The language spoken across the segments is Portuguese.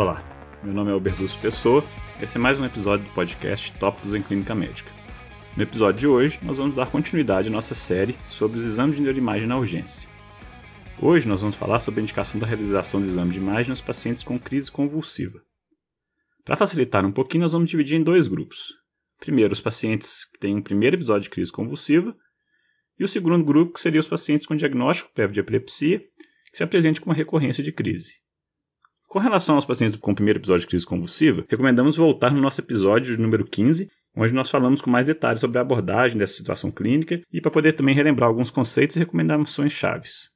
Olá, meu nome é Albertus Pessoa, esse é mais um episódio do podcast Tópicos em Clínica Médica. No episódio de hoje, nós vamos dar continuidade à nossa série sobre os exames de neuroimagem na urgência. Hoje nós vamos falar sobre a indicação da realização do exame de imagem nos pacientes com crise convulsiva. Para facilitar um pouquinho, nós vamos dividir em dois grupos. Primeiro, os pacientes que têm um primeiro episódio de crise convulsiva, e o segundo grupo, que seria os pacientes com diagnóstico prévio de epilepsia, que se apresente com uma recorrência de crise. Com relação aos pacientes com o primeiro episódio de crise convulsiva, recomendamos voltar no nosso episódio número 15, onde nós falamos com mais detalhes sobre a abordagem dessa situação clínica e para poder também relembrar alguns conceitos e recomendações chaves.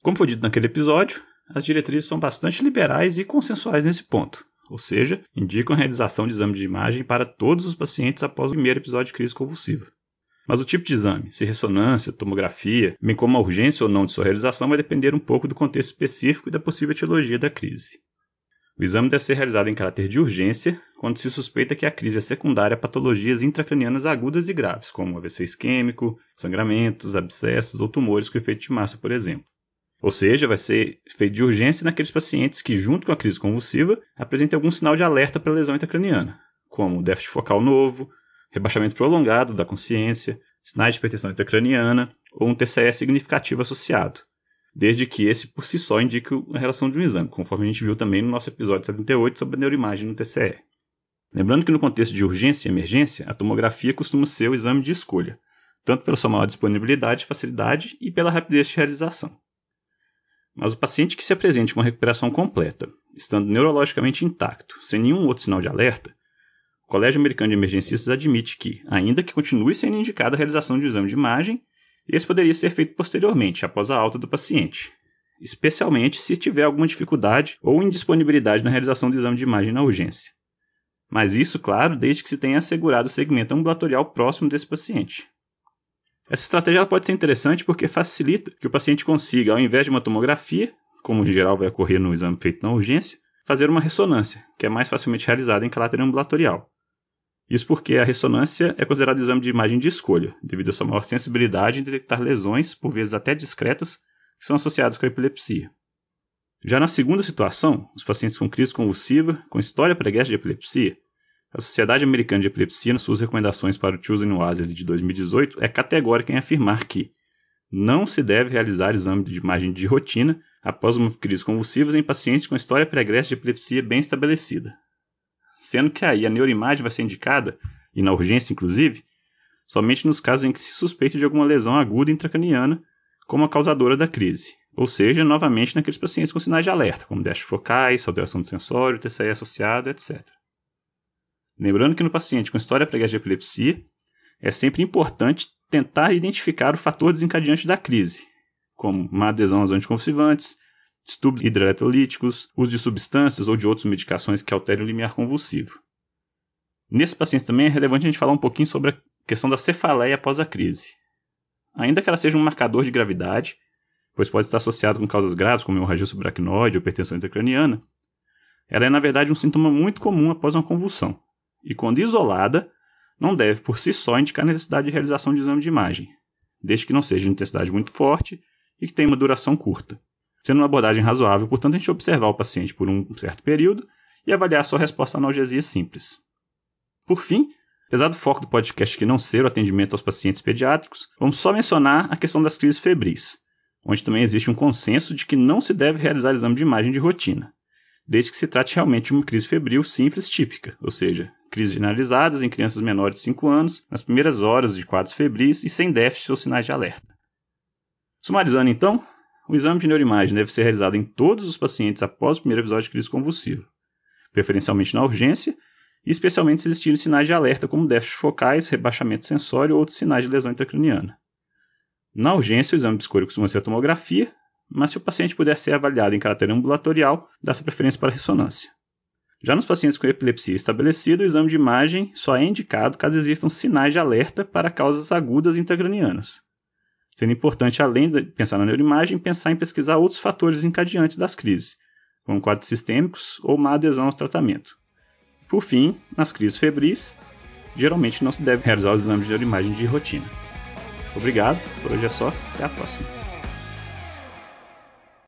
Como foi dito naquele episódio, as diretrizes são bastante liberais e consensuais nesse ponto, ou seja, indicam a realização de exame de imagem para todos os pacientes após o primeiro episódio de crise convulsiva. Mas o tipo de exame, se ressonância, tomografia, bem como a urgência ou não de sua realização, vai depender um pouco do contexto específico e da possível etiologia da crise. O exame deve ser realizado em caráter de urgência quando se suspeita que a crise é secundária a patologias intracranianas agudas e graves, como AVC isquêmico, sangramentos, abscessos ou tumores com efeito de massa, por exemplo. Ou seja, vai ser feito de urgência naqueles pacientes que, junto com a crise convulsiva, apresentem algum sinal de alerta para lesão intracraniana, como déficit focal novo, rebaixamento prolongado da consciência, sinais de hipertensão intracraniana ou um TCE significativo associado, desde que esse por si só indique a relação de um exame, conforme a gente viu também no nosso episódio 78 sobre a neuroimagem no TCE. Lembrando que no contexto de urgência e emergência, a tomografia costuma ser o exame de escolha, tanto pela sua maior disponibilidade, facilidade e pela rapidez de realização. Mas o paciente que se apresente com recuperação completa, estando neurologicamente intacto, sem nenhum outro sinal de alerta, o Colégio Americano de Emergencistas admite que, ainda que continue sendo indicada a realização de um exame de imagem, esse poderia ser feito posteriormente, após a alta do paciente, especialmente se tiver alguma dificuldade ou indisponibilidade na realização do exame de imagem na urgência. Mas isso, claro, desde que se tenha assegurado o segmento ambulatorial próximo desse paciente. Essa estratégia pode ser interessante porque facilita que o paciente consiga, ao invés de uma tomografia, como em geral vai ocorrer no exame feito na urgência, fazer uma ressonância, que é mais facilmente realizada em caráter ambulatorial. Isso porque a ressonância é considerado exame de imagem de escolha, devido à sua maior sensibilidade em detectar lesões, por vezes até discretas, que são associadas com a epilepsia. Já na segunda situação, os pacientes com crise convulsiva, com história pregressa de epilepsia, a Sociedade Americana de Epilepsia, nas suas recomendações para o Choosing Wisely de 2018, é categórica em afirmar que não se deve realizar exame de imagem de rotina após uma crise convulsiva em pacientes com história pregressa de epilepsia bem estabelecida, sendo que aí a neuroimagem vai ser indicada, e na urgência inclusive, somente nos casos em que se suspeita de alguma lesão aguda intracraniana como a causadora da crise, ou seja, novamente naqueles pacientes com sinais de alerta, como déficit focais, alteração do sensório, TCE associado, etc. Lembrando que no paciente com história pregressa de epilepsia, é sempre importante tentar identificar o fator desencadeante da crise, como má adesão aos anticonvulsivantes, distúrbios hidroeletrolíticos, uso de substâncias ou de outras medicações que alterem o limiar convulsivo. Nesse paciente também é relevante a gente falar um pouquinho sobre a questão da cefaleia após a crise. Ainda que ela seja um marcador de gravidade, pois pode estar associado com causas graves como hemorragia subaracnoide ou hipertensão intracraniana, ela é na verdade um sintoma muito comum após uma convulsão, e quando isolada, não deve por si só indicar necessidade de realização de exame de imagem, desde que não seja de intensidade muito forte e que tenha uma duração curta sendo uma abordagem razoável, portanto, a gente observar o paciente por um certo período e avaliar sua resposta à analgesia simples. Por fim, apesar do foco do podcast que não ser o atendimento aos pacientes pediátricos, vamos só mencionar a questão das crises febris, onde também existe um consenso de que não se deve realizar exame de imagem de rotina, desde que se trate realmente de uma crise febril simples típica, ou seja, crises generalizadas em crianças menores de 5 anos, nas primeiras horas de quadros febris e sem déficit ou sinais de alerta. Sumarizando então, o exame de neuroimagem deve ser realizado em todos os pacientes após o primeiro episódio de crise convulsiva, preferencialmente na urgência, e especialmente se existirem sinais de alerta como déficit focais, rebaixamento sensório ou outros sinais de lesão intracraniana. Na urgência, o exame de escolha costuma ser a tomografia, mas se o paciente puder ser avaliado em caráter ambulatorial, dá-se preferência para a ressonância. Já nos pacientes com epilepsia estabelecida, o exame de imagem só é indicado caso existam sinais de alerta para causas agudas intracranianas, sendo importante, além de pensar na neuroimagem, pensar em pesquisar outros fatores encadeantes das crises, como quadros sistêmicos ou má adesão ao tratamento. Por fim, nas crises febris, geralmente não se deve realizar os exames de neuroimagem de rotina. Obrigado, por hoje é só, até a próxima.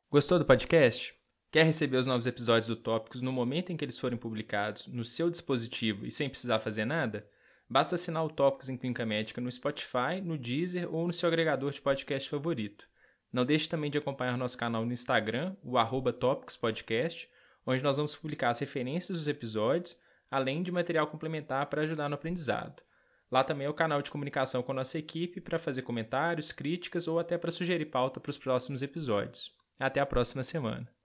Gostou do podcast? Quer receber os novos episódios do Tópicos no momento em que eles forem publicados no seu dispositivo e sem precisar fazer nada? Basta assinar o Tópicos em Clínica Médica no Spotify, no Deezer ou no seu agregador de podcast favorito. Não deixe também de acompanhar nosso canal no Instagram, o arroba Podcast, onde nós vamos publicar as referências dos episódios, além de material complementar para ajudar no aprendizado. Lá também é o canal de comunicação com a nossa equipe para fazer comentários, críticas ou até para sugerir pauta para os próximos episódios. Até a próxima semana.